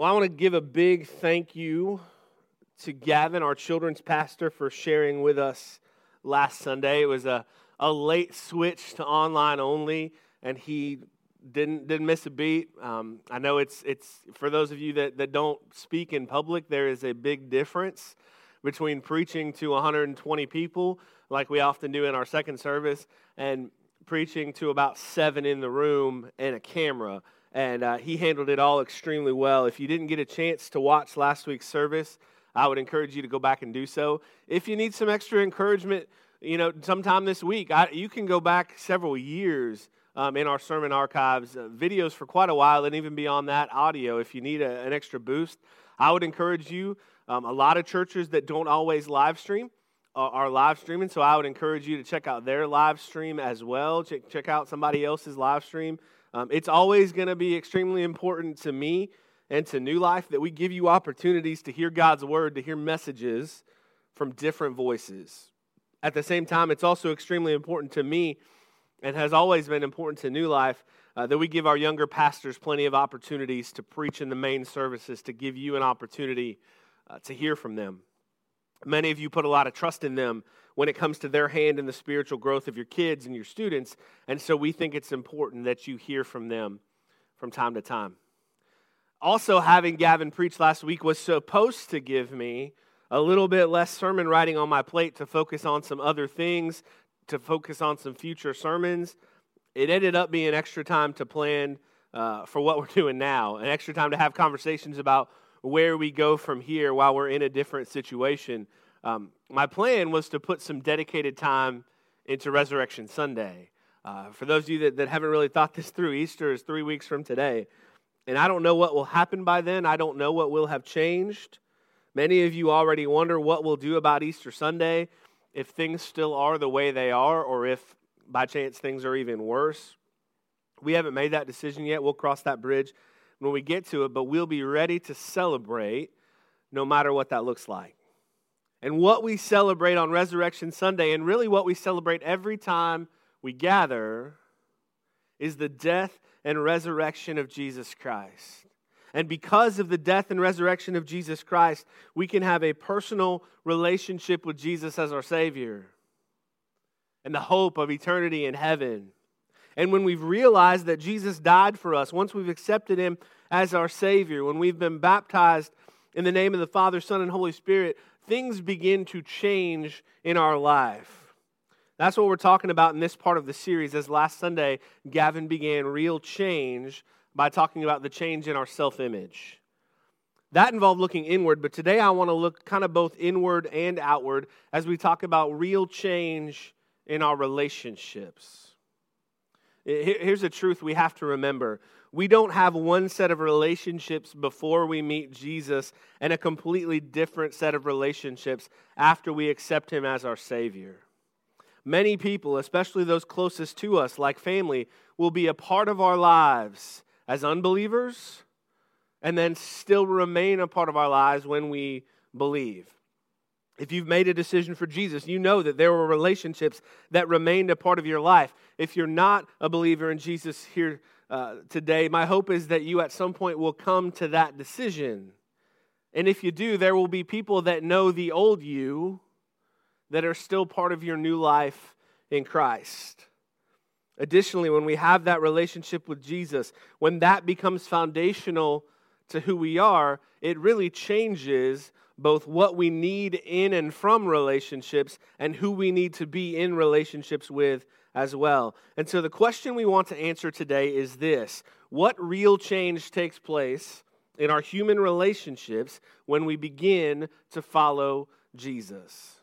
Well, I want to give a big thank you to Gavin, our children's pastor, for sharing with us last Sunday. It was a, a late switch to online only, and he didn't didn't miss a beat. Um, I know it's it's for those of you that, that don't speak in public, there is a big difference between preaching to 120 people, like we often do in our second service, and preaching to about seven in the room and a camera and uh, he handled it all extremely well. If you didn't get a chance to watch last week's service, I would encourage you to go back and do so. If you need some extra encouragement, you know, sometime this week, I, you can go back several years um, in our sermon archives, uh, videos for quite a while, and even beyond that, audio. If you need a, an extra boost, I would encourage you. Um, a lot of churches that don't always live stream are, are live streaming, so I would encourage you to check out their live stream as well. Check, check out somebody else's live stream. Um, it's always going to be extremely important to me and to New Life that we give you opportunities to hear God's word, to hear messages from different voices. At the same time, it's also extremely important to me and has always been important to New Life uh, that we give our younger pastors plenty of opportunities to preach in the main services, to give you an opportunity uh, to hear from them. Many of you put a lot of trust in them when it comes to their hand in the spiritual growth of your kids and your students. And so we think it's important that you hear from them from time to time. Also, having Gavin preach last week was supposed to give me a little bit less sermon writing on my plate to focus on some other things, to focus on some future sermons. It ended up being extra time to plan uh, for what we're doing now, an extra time to have conversations about where we go from here while we're in a different situation. Um, my plan was to put some dedicated time into Resurrection Sunday. Uh, for those of you that, that haven't really thought this through, Easter is three weeks from today. And I don't know what will happen by then. I don't know what will have changed. Many of you already wonder what we'll do about Easter Sunday, if things still are the way they are, or if by chance things are even worse. We haven't made that decision yet. We'll cross that bridge when we get to it, but we'll be ready to celebrate no matter what that looks like. And what we celebrate on Resurrection Sunday, and really what we celebrate every time we gather, is the death and resurrection of Jesus Christ. And because of the death and resurrection of Jesus Christ, we can have a personal relationship with Jesus as our Savior and the hope of eternity in heaven. And when we've realized that Jesus died for us, once we've accepted Him as our Savior, when we've been baptized in the name of the Father, Son, and Holy Spirit, things begin to change in our life. That's what we're talking about in this part of the series. As last Sunday, Gavin began real change by talking about the change in our self image. That involved looking inward, but today I want to look kind of both inward and outward as we talk about real change in our relationships. Here's a truth we have to remember we don't have one set of relationships before we meet Jesus and a completely different set of relationships after we accept Him as our Savior. Many people, especially those closest to us, like family, will be a part of our lives as unbelievers and then still remain a part of our lives when we believe. If you've made a decision for Jesus, you know that there were relationships that remained a part of your life. If you're not a believer in Jesus here uh, today, my hope is that you at some point will come to that decision. And if you do, there will be people that know the old you that are still part of your new life in Christ. Additionally, when we have that relationship with Jesus, when that becomes foundational to who we are, it really changes both what we need in and from relationships and who we need to be in relationships with as well. And so the question we want to answer today is this What real change takes place in our human relationships when we begin to follow Jesus?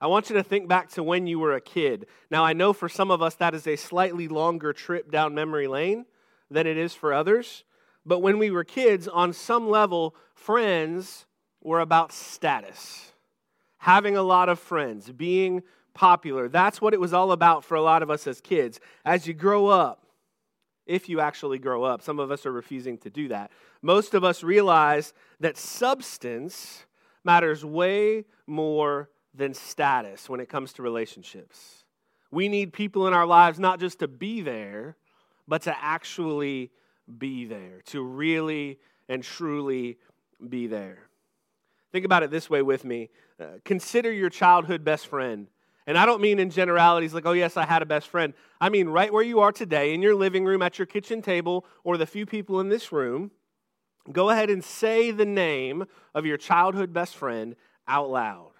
I want you to think back to when you were a kid. Now, I know for some of us that is a slightly longer trip down memory lane than it is for others. But when we were kids, on some level, friends were about status, having a lot of friends, being popular. That's what it was all about for a lot of us as kids. As you grow up, if you actually grow up, some of us are refusing to do that. Most of us realize that substance matters way more than status when it comes to relationships. We need people in our lives not just to be there, but to actually be there, to really and truly be there. Think about it this way with me. Uh, consider your childhood best friend. And I don't mean in generalities like, oh, yes, I had a best friend. I mean right where you are today, in your living room, at your kitchen table, or the few people in this room. Go ahead and say the name of your childhood best friend out loud.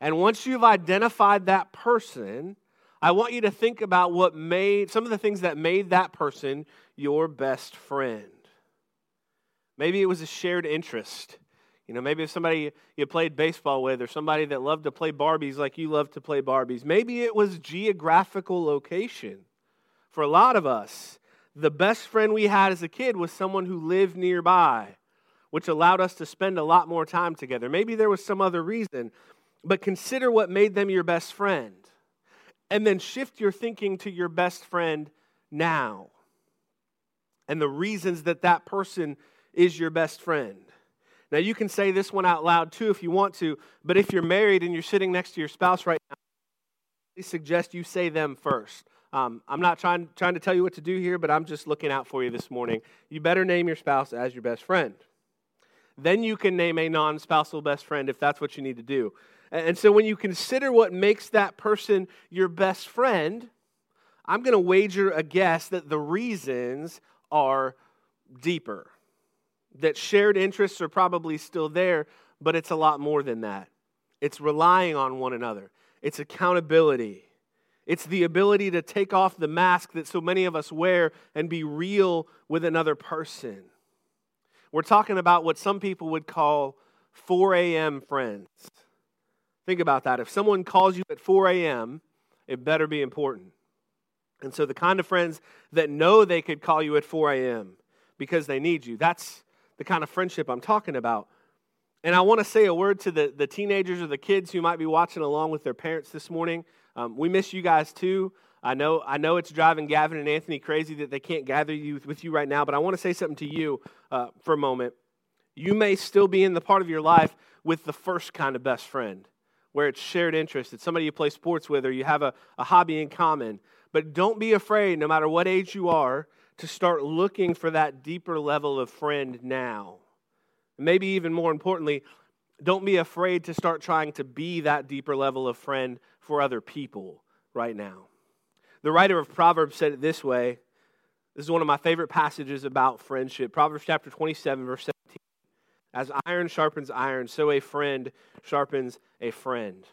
And once you've identified that person, I want you to think about what made some of the things that made that person your best friend. Maybe it was a shared interest. You know, maybe if somebody you played baseball with or somebody that loved to play Barbies like you love to play Barbies. Maybe it was geographical location. For a lot of us, the best friend we had as a kid was someone who lived nearby, which allowed us to spend a lot more time together. Maybe there was some other reason, but consider what made them your best friend. And then shift your thinking to your best friend now and the reasons that that person is your best friend. Now, you can say this one out loud too if you want to, but if you're married and you're sitting next to your spouse right now, I suggest you say them first. Um, I'm not trying, trying to tell you what to do here, but I'm just looking out for you this morning. You better name your spouse as your best friend. Then you can name a non spousal best friend if that's what you need to do. And so when you consider what makes that person your best friend, I'm going to wager a guess that the reasons are deeper. That shared interests are probably still there, but it's a lot more than that. It's relying on one another, it's accountability. It's the ability to take off the mask that so many of us wear and be real with another person. We're talking about what some people would call 4 a.m. friends. Think about that. If someone calls you at 4 a.m., it better be important. And so, the kind of friends that know they could call you at 4 a.m. because they need you, that's the kind of friendship I'm talking about. And I want to say a word to the, the teenagers or the kids who might be watching along with their parents this morning. Um, we miss you guys too. I know, I know it's driving Gavin and Anthony crazy that they can't gather you with you right now, but I want to say something to you uh, for a moment. You may still be in the part of your life with the first kind of best friend, where it's shared interest. It's somebody you play sports with or you have a, a hobby in common. But don't be afraid, no matter what age you are, to start looking for that deeper level of friend now. Maybe even more importantly, don't be afraid to start trying to be that deeper level of friend for other people right now. The writer of Proverbs said it this way. This is one of my favorite passages about friendship. Proverbs chapter 27, verse 17. As iron sharpens iron, so a friend sharpens a friend.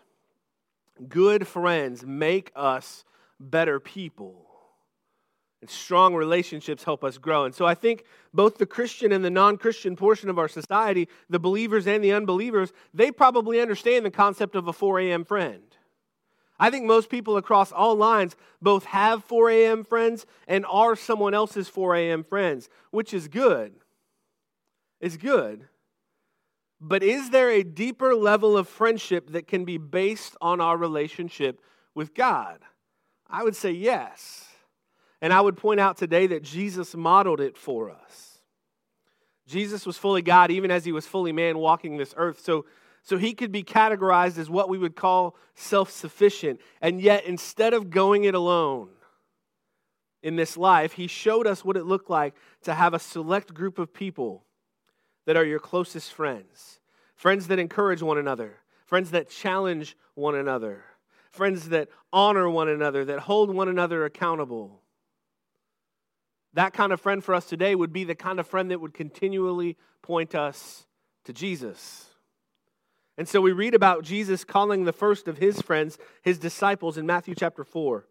Good friends make us better people. And strong relationships help us grow. And so I think both the Christian and the non Christian portion of our society, the believers and the unbelievers, they probably understand the concept of a 4 a.m. friend. I think most people across all lines both have 4 a.m. friends and are someone else's 4 a.m. friends, which is good. It's good. But is there a deeper level of friendship that can be based on our relationship with God? I would say yes. And I would point out today that Jesus modeled it for us. Jesus was fully God, even as he was fully man walking this earth. So, so he could be categorized as what we would call self sufficient. And yet, instead of going it alone in this life, he showed us what it looked like to have a select group of people that are your closest friends, friends that encourage one another, friends that challenge one another, friends that honor one another, that hold one another accountable. That kind of friend for us today would be the kind of friend that would continually point us to Jesus. And so we read about Jesus calling the first of his friends his disciples in Matthew chapter 4,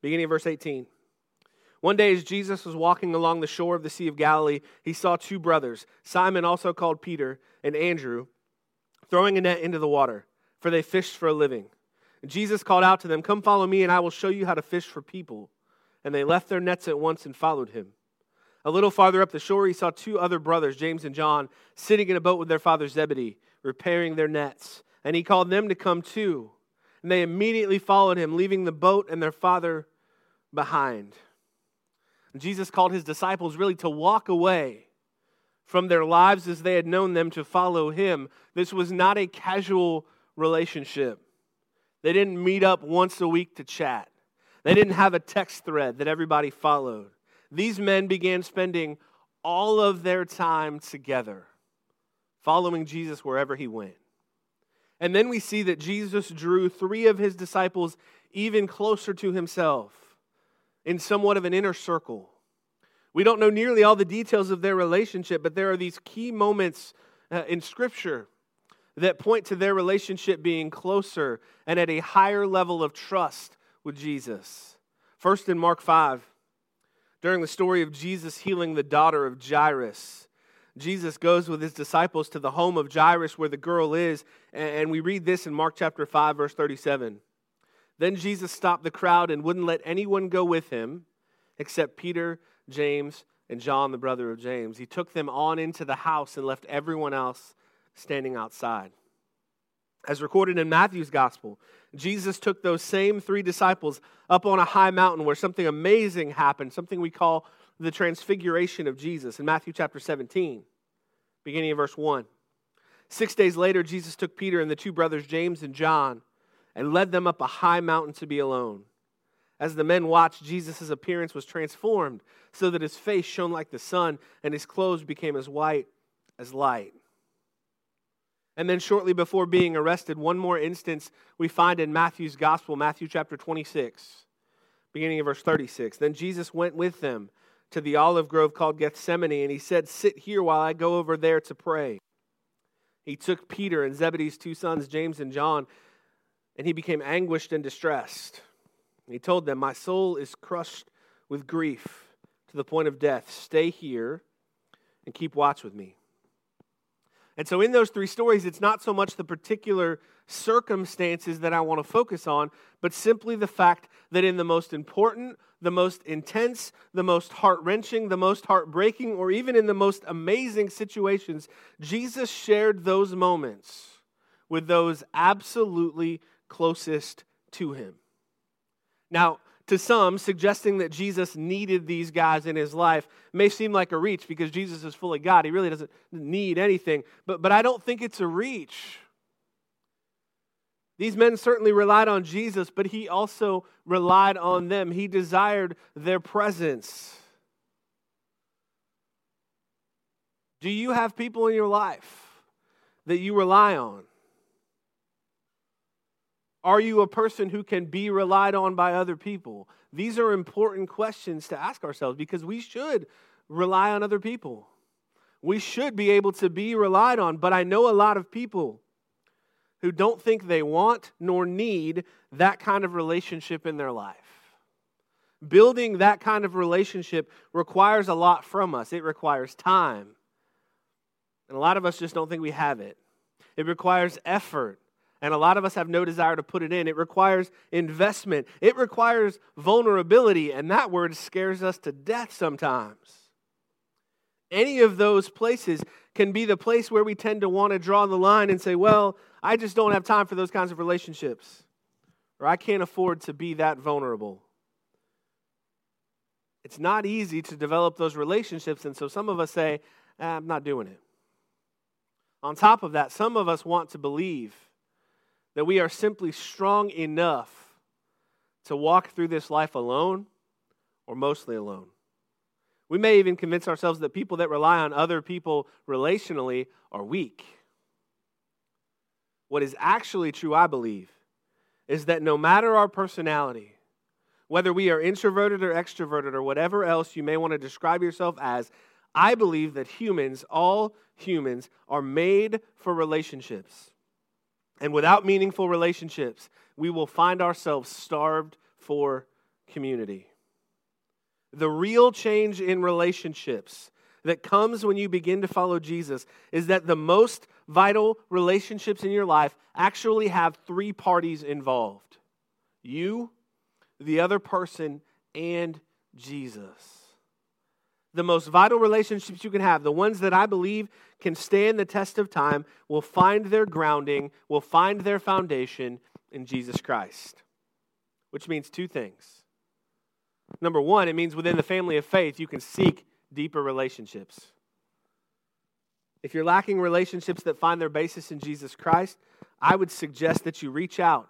beginning of verse 18. One day, as Jesus was walking along the shore of the Sea of Galilee, he saw two brothers, Simon, also called Peter, and Andrew, throwing a net into the water, for they fished for a living. And Jesus called out to them, Come follow me, and I will show you how to fish for people. And they left their nets at once and followed him. A little farther up the shore, he saw two other brothers, James and John, sitting in a boat with their father Zebedee, repairing their nets. And he called them to come too. And they immediately followed him, leaving the boat and their father behind. And Jesus called his disciples really to walk away from their lives as they had known them to follow him. This was not a casual relationship. They didn't meet up once a week to chat. They didn't have a text thread that everybody followed. These men began spending all of their time together, following Jesus wherever he went. And then we see that Jesus drew three of his disciples even closer to himself in somewhat of an inner circle. We don't know nearly all the details of their relationship, but there are these key moments uh, in Scripture that point to their relationship being closer and at a higher level of trust with Jesus. First, in Mark 5, during the story of Jesus healing the daughter of Jairus, Jesus goes with his disciples to the home of Jairus where the girl is, and we read this in Mark chapter 5, verse 37. Then Jesus stopped the crowd and wouldn't let anyone go with him except Peter, James, and John, the brother of James. He took them on into the house and left everyone else standing outside. As recorded in Matthew's gospel, Jesus took those same three disciples up on a high mountain where something amazing happened, something we call the transfiguration of Jesus in Matthew chapter 17, beginning of verse 1. Six days later, Jesus took Peter and the two brothers, James and John, and led them up a high mountain to be alone. As the men watched, Jesus' appearance was transformed so that his face shone like the sun and his clothes became as white as light. And then, shortly before being arrested, one more instance we find in Matthew's gospel, Matthew chapter 26, beginning of verse 36. Then Jesus went with them to the olive grove called Gethsemane, and he said, Sit here while I go over there to pray. He took Peter and Zebedee's two sons, James and John, and he became anguished and distressed. He told them, My soul is crushed with grief to the point of death. Stay here and keep watch with me. And so, in those three stories, it's not so much the particular circumstances that I want to focus on, but simply the fact that in the most important, the most intense, the most heart wrenching, the most heartbreaking, or even in the most amazing situations, Jesus shared those moments with those absolutely closest to him. Now, to some, suggesting that Jesus needed these guys in his life may seem like a reach because Jesus is fully God. He really doesn't need anything. But, but I don't think it's a reach. These men certainly relied on Jesus, but he also relied on them. He desired their presence. Do you have people in your life that you rely on? Are you a person who can be relied on by other people? These are important questions to ask ourselves because we should rely on other people. We should be able to be relied on, but I know a lot of people who don't think they want nor need that kind of relationship in their life. Building that kind of relationship requires a lot from us. It requires time. And a lot of us just don't think we have it. It requires effort and a lot of us have no desire to put it in. It requires investment, it requires vulnerability, and that word scares us to death sometimes. Any of those places can be the place where we tend to want to draw the line and say, well, I just don't have time for those kinds of relationships, or I can't afford to be that vulnerable. It's not easy to develop those relationships, and so some of us say, eh, I'm not doing it. On top of that, some of us want to believe that we are simply strong enough to walk through this life alone or mostly alone. We may even convince ourselves that people that rely on other people relationally are weak. What is actually true, I believe, is that no matter our personality, whether we are introverted or extroverted or whatever else you may want to describe yourself as, I believe that humans, all humans, are made for relationships. And without meaningful relationships, we will find ourselves starved for community. The real change in relationships that comes when you begin to follow Jesus is that the most vital relationships in your life actually have three parties involved you, the other person, and Jesus the most vital relationships you can have, the ones that I believe can stand the test of time, will find their grounding, will find their foundation in Jesus Christ. Which means two things. Number one, it means within the family of faith, you can seek deeper relationships. If you're lacking relationships that find their basis in Jesus Christ, I would suggest that you reach out,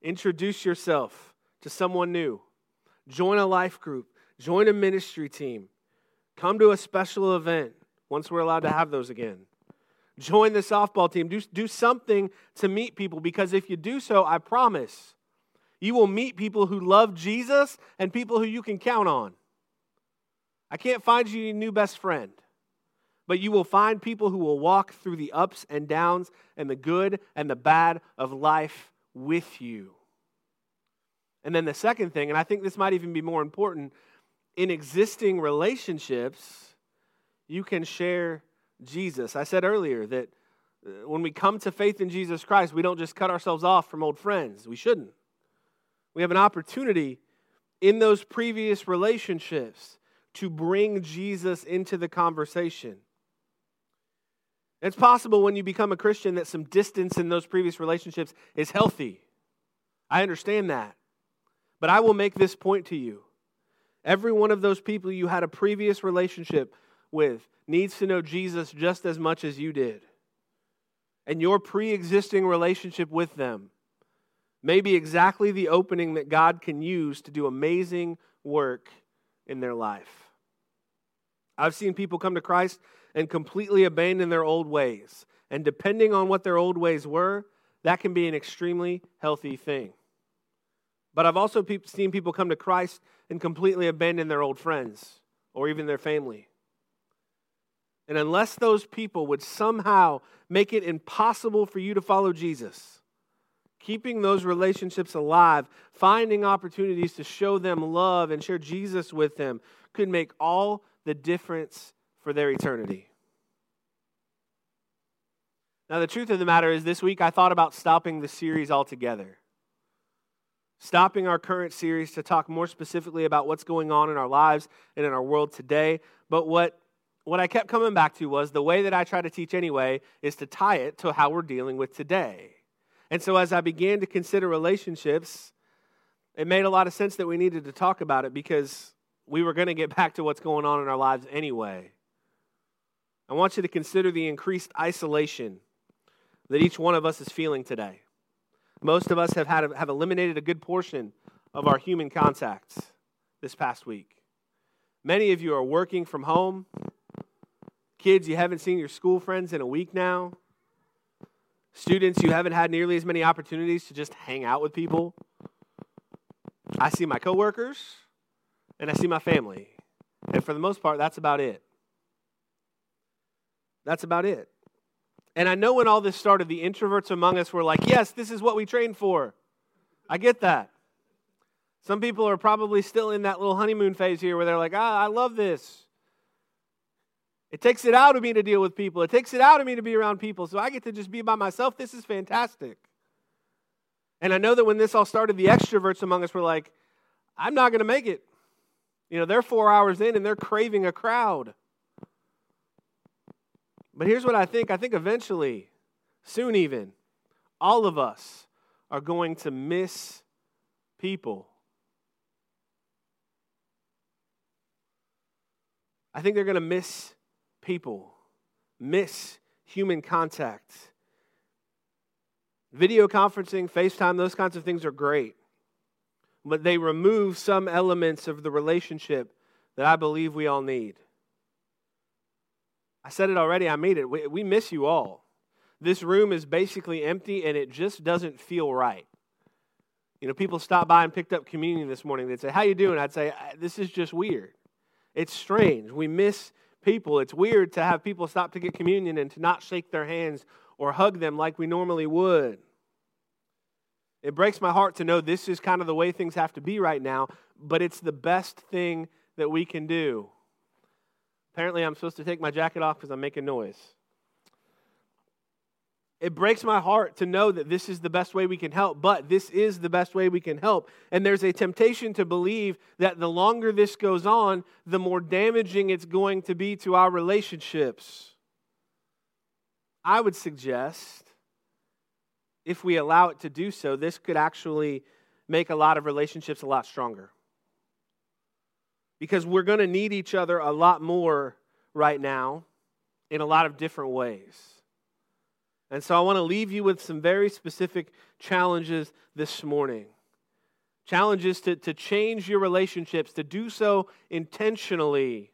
introduce yourself to someone new, join a life group, join a ministry team Come to a special event once we're allowed to have those again. Join the softball team. Do, do something to meet people because if you do so, I promise you will meet people who love Jesus and people who you can count on. I can't find you a new best friend, but you will find people who will walk through the ups and downs and the good and the bad of life with you. And then the second thing, and I think this might even be more important, in existing relationships, you can share Jesus. I said earlier that uh, when we come to faith in Jesus Christ, we don't just cut ourselves off from old friends. We shouldn't. We have an opportunity in those previous relationships to bring Jesus into the conversation. It's possible when you become a Christian that some distance in those previous relationships is healthy. I understand that. But I will make this point to you. Every one of those people you had a previous relationship with needs to know Jesus just as much as you did. And your pre existing relationship with them may be exactly the opening that God can use to do amazing work in their life. I've seen people come to Christ and completely abandon their old ways. And depending on what their old ways were, that can be an extremely healthy thing. But I've also seen people come to Christ and completely abandon their old friends or even their family. And unless those people would somehow make it impossible for you to follow Jesus, keeping those relationships alive, finding opportunities to show them love and share Jesus with them could make all the difference for their eternity. Now, the truth of the matter is, this week I thought about stopping the series altogether. Stopping our current series to talk more specifically about what's going on in our lives and in our world today. But what, what I kept coming back to was the way that I try to teach anyway is to tie it to how we're dealing with today. And so as I began to consider relationships, it made a lot of sense that we needed to talk about it because we were going to get back to what's going on in our lives anyway. I want you to consider the increased isolation that each one of us is feeling today. Most of us have, had, have eliminated a good portion of our human contacts this past week. Many of you are working from home. Kids, you haven't seen your school friends in a week now. Students, you haven't had nearly as many opportunities to just hang out with people. I see my coworkers and I see my family. And for the most part, that's about it. That's about it. And I know when all this started, the introverts among us were like, yes, this is what we trained for. I get that. Some people are probably still in that little honeymoon phase here where they're like, ah, I love this. It takes it out of me to deal with people. It takes it out of me to be around people. So I get to just be by myself. This is fantastic. And I know that when this all started, the extroverts among us were like, I'm not going to make it. You know, they're four hours in and they're craving a crowd. But here's what I think I think eventually, soon even, all of us are going to miss people. I think they're going to miss people, miss human contact. Video conferencing, FaceTime, those kinds of things are great. But they remove some elements of the relationship that I believe we all need. I said it already, I made it. We, we miss you all. This room is basically empty and it just doesn't feel right. You know, people stopped by and picked up communion this morning. They'd say, How you doing? I'd say, This is just weird. It's strange. We miss people. It's weird to have people stop to get communion and to not shake their hands or hug them like we normally would. It breaks my heart to know this is kind of the way things have to be right now, but it's the best thing that we can do. Apparently, I'm supposed to take my jacket off because I'm making noise. It breaks my heart to know that this is the best way we can help, but this is the best way we can help. And there's a temptation to believe that the longer this goes on, the more damaging it's going to be to our relationships. I would suggest, if we allow it to do so, this could actually make a lot of relationships a lot stronger. Because we're going to need each other a lot more right now in a lot of different ways. And so I want to leave you with some very specific challenges this morning. Challenges to, to change your relationships, to do so intentionally.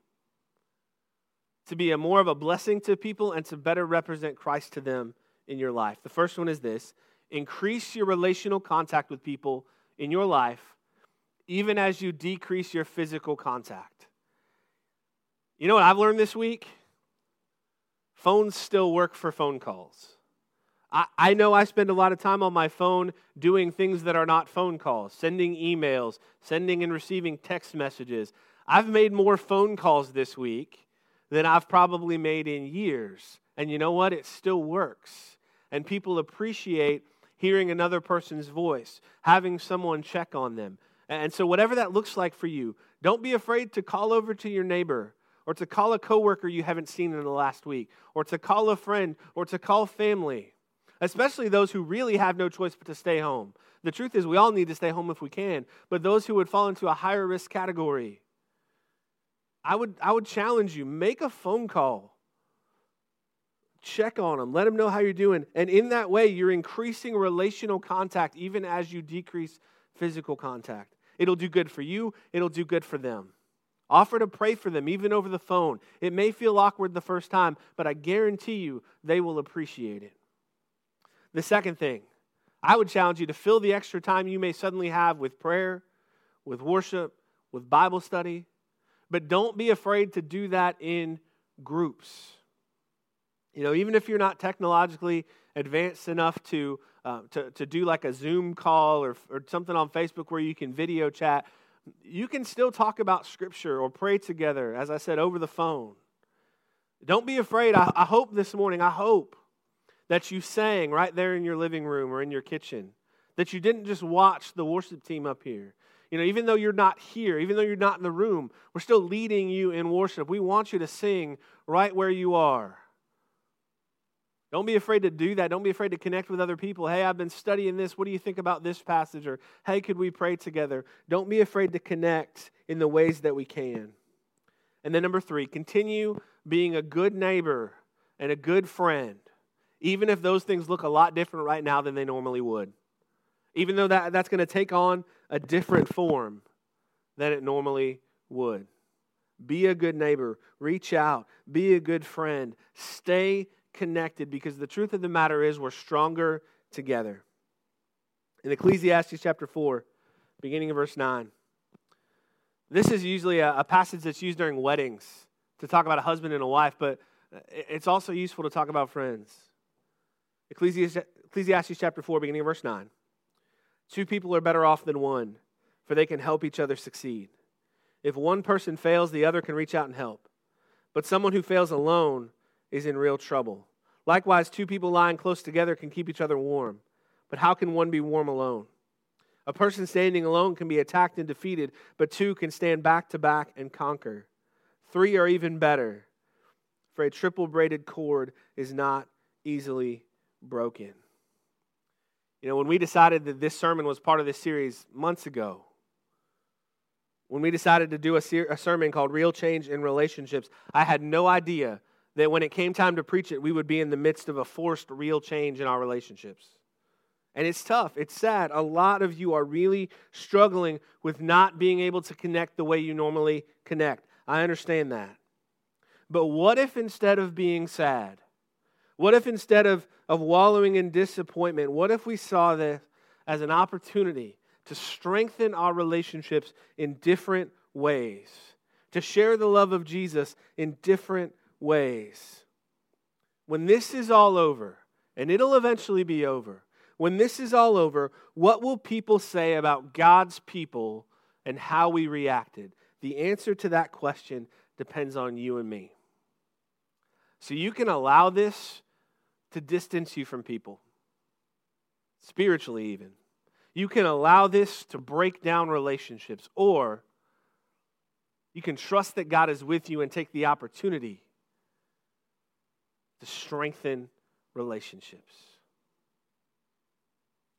to be a more of a blessing to people and to better represent Christ to them in your life. The first one is this increase your relational contact with people in your life, even as you decrease your physical contact. You know what I've learned this week? Phones still work for phone calls. I, I know I spend a lot of time on my phone doing things that are not phone calls, sending emails, sending and receiving text messages. I've made more phone calls this week than I've probably made in years. And you know what? It still works. And people appreciate hearing another person's voice, having someone check on them. And so, whatever that looks like for you, don't be afraid to call over to your neighbor or to call a coworker you haven't seen in the last week or to call a friend or to call family, especially those who really have no choice but to stay home. The truth is, we all need to stay home if we can, but those who would fall into a higher risk category, I would, I would challenge you make a phone call. Check on them. Let them know how you're doing. And in that way, you're increasing relational contact even as you decrease physical contact. It'll do good for you, it'll do good for them. Offer to pray for them, even over the phone. It may feel awkward the first time, but I guarantee you they will appreciate it. The second thing, I would challenge you to fill the extra time you may suddenly have with prayer, with worship, with Bible study, but don't be afraid to do that in groups. You know, even if you're not technologically advanced enough to, uh, to, to do like a Zoom call or, or something on Facebook where you can video chat, you can still talk about Scripture or pray together, as I said, over the phone. Don't be afraid. I, I hope this morning, I hope that you sang right there in your living room or in your kitchen, that you didn't just watch the worship team up here, you know, even though you're not here, even though you're not in the room, we're still leading you in worship. We want you to sing right where you are. Don't be afraid to do that. Don't be afraid to connect with other people. Hey, I've been studying this. What do you think about this passage? Or, hey, could we pray together? Don't be afraid to connect in the ways that we can. And then, number three, continue being a good neighbor and a good friend, even if those things look a lot different right now than they normally would. Even though that, that's going to take on a different form than it normally would. Be a good neighbor. Reach out. Be a good friend. Stay connected because the truth of the matter is we're stronger together. In Ecclesiastes chapter 4, beginning of verse 9, this is usually a, a passage that's used during weddings to talk about a husband and a wife, but it's also useful to talk about friends. Ecclesiastes, Ecclesiastes chapter 4, beginning of verse 9. Two people are better off than one, for they can help each other succeed. If one person fails, the other can reach out and help. But someone who fails alone is in real trouble. Likewise, two people lying close together can keep each other warm. But how can one be warm alone? A person standing alone can be attacked and defeated, but two can stand back to back and conquer. Three are even better, for a triple braided cord is not easily broken. You know, when we decided that this sermon was part of this series months ago, when we decided to do a, ser- a, sermon called Real Change in Relationships, I had no idea that when it came time to preach it, we would be in the midst of a forced real change in our relationships. And it's tough. It's sad. A lot of you are really struggling with not being able to connect the way you normally connect. I understand that. But what if instead of being sad, what if instead of, of wallowing in disappointment, what if we saw this as an opportunity to strengthen our relationships in different ways, to share the love of Jesus in different ways? When this is all over, and it'll eventually be over, when this is all over, what will people say about God's people and how we reacted? The answer to that question depends on you and me. So you can allow this to distance you from people, spiritually, even. You can allow this to break down relationships, or you can trust that God is with you and take the opportunity to strengthen relationships.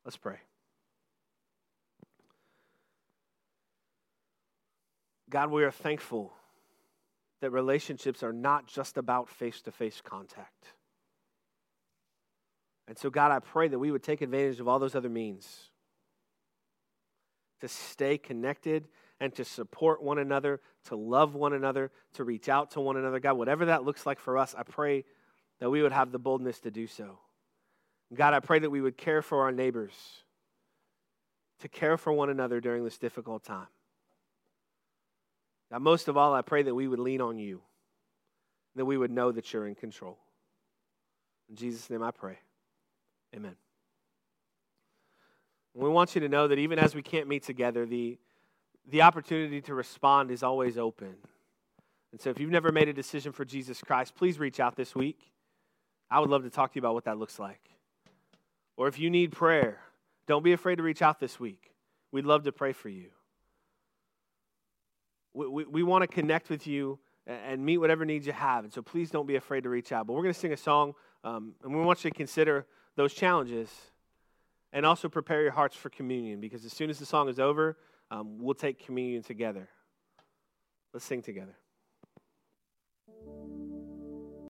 Let's pray. God, we are thankful that relationships are not just about face to face contact. And so, God, I pray that we would take advantage of all those other means to stay connected and to support one another, to love one another, to reach out to one another. God, whatever that looks like for us, I pray that we would have the boldness to do so. God, I pray that we would care for our neighbors, to care for one another during this difficult time. God, most of all, I pray that we would lean on you, that we would know that you're in control. In Jesus' name I pray. Amen. we want you to know that even as we can't meet together, the, the opportunity to respond is always open. And so if you've never made a decision for Jesus Christ, please reach out this week. I would love to talk to you about what that looks like. Or if you need prayer, don't be afraid to reach out this week. We'd love to pray for you. We, we, we want to connect with you and meet whatever needs you have. And so please don't be afraid to reach out. But we're going to sing a song, um, and we want you to consider those challenges and also prepare your hearts for communion because as soon as the song is over, um, we'll take communion together. Let's sing together.